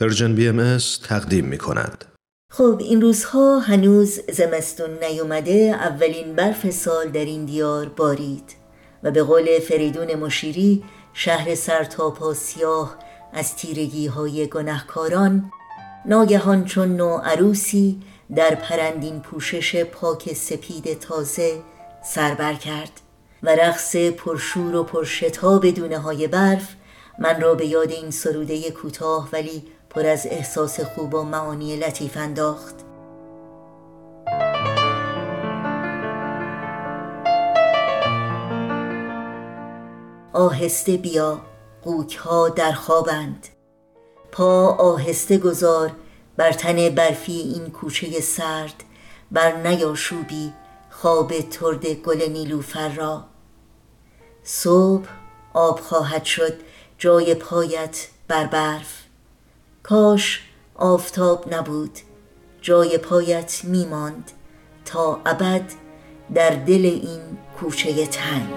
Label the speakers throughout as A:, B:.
A: Persian BM تقدیم می کند.
B: خب این روزها هنوز زمستون نیومده اولین برف سال در این دیار بارید و به قول فریدون مشیری شهر سرتاپا سیاه از تیرگی های گنهکاران ناگهان چون نو عروسی در پرندین پوشش پاک سپید تازه سربر کرد و رقص پرشور و پرشتاب دونه های برف من را به یاد این سروده کوتاه ولی پر از احساس خوب و معانی لطیف انداخت. آهسته بیا قوک ها در خوابند. پا آهسته گذار بر تن برفی این کوچه سرد. بر نیاشوبی خواب ترد گل نیلوفر را. صبح آب خواهد شد جای پایت بر برف. کاش آفتاب نبود جای پایت میماند تا ابد در دل این کوچه تنگ.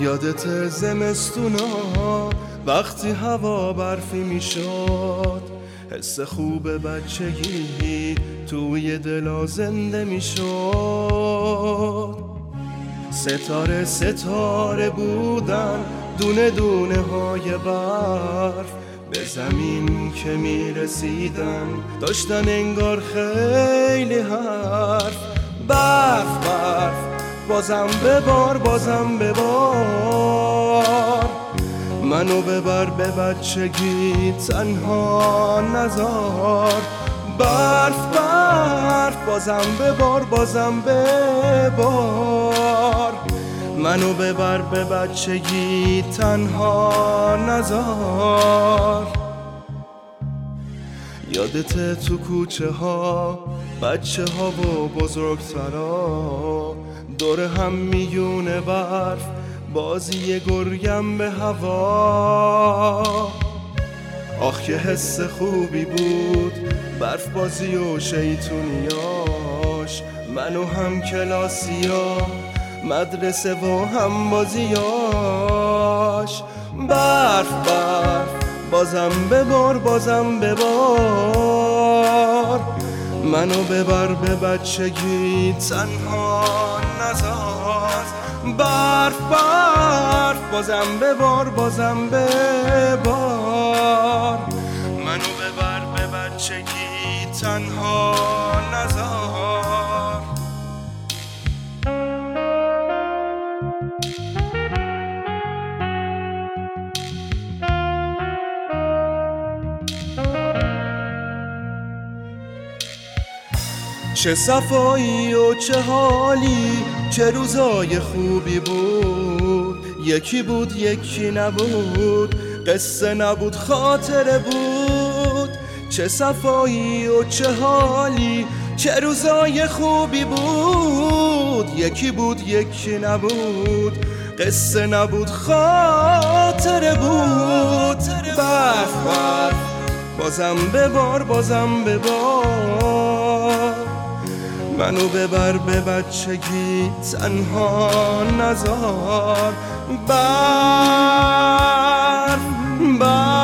C: یادت زمستونا وقتی هوا برفی می‌شد حس خوب بچگی توی دلا زنده می‌شد ستاره ستاره بودن دونه دونه های برف به زمین که می رسیدن داشتن انگار خیلی حرف. برف برف. بازم ببار بازم ببار. منو ببر به بچگی تنها نزار. برف برف. بازم ببار بازم ببار. منو ببر به بچگی تنها نزار یادت تو کوچه ها بچه ها و بزرگترا. دور هم میونه برف بازی گرگم به هوا. آخ که حس خوبی بود برف بازی و شیطونیاش. منو هم کلاسیا. مدرسه و هم بازیاش. برف برف بازم ببار بازم ببار. منو ببر به بچگی تنها نزار برف برف بازم ببار بازم ببار. منو ببر به بچگی تنها چه صفایی و چه حالی چه روزای خوبی بود. یکی بود یکی نبود قصه نبود خاطره بود. چه صفایی و چه حالی چه روزای خوبی بود. یکی بود یکی نبود قصه نبود خاطره بود. برف برف. بازم ببار بازم ببار منو ببر به بچگی تنها نزار. برف برف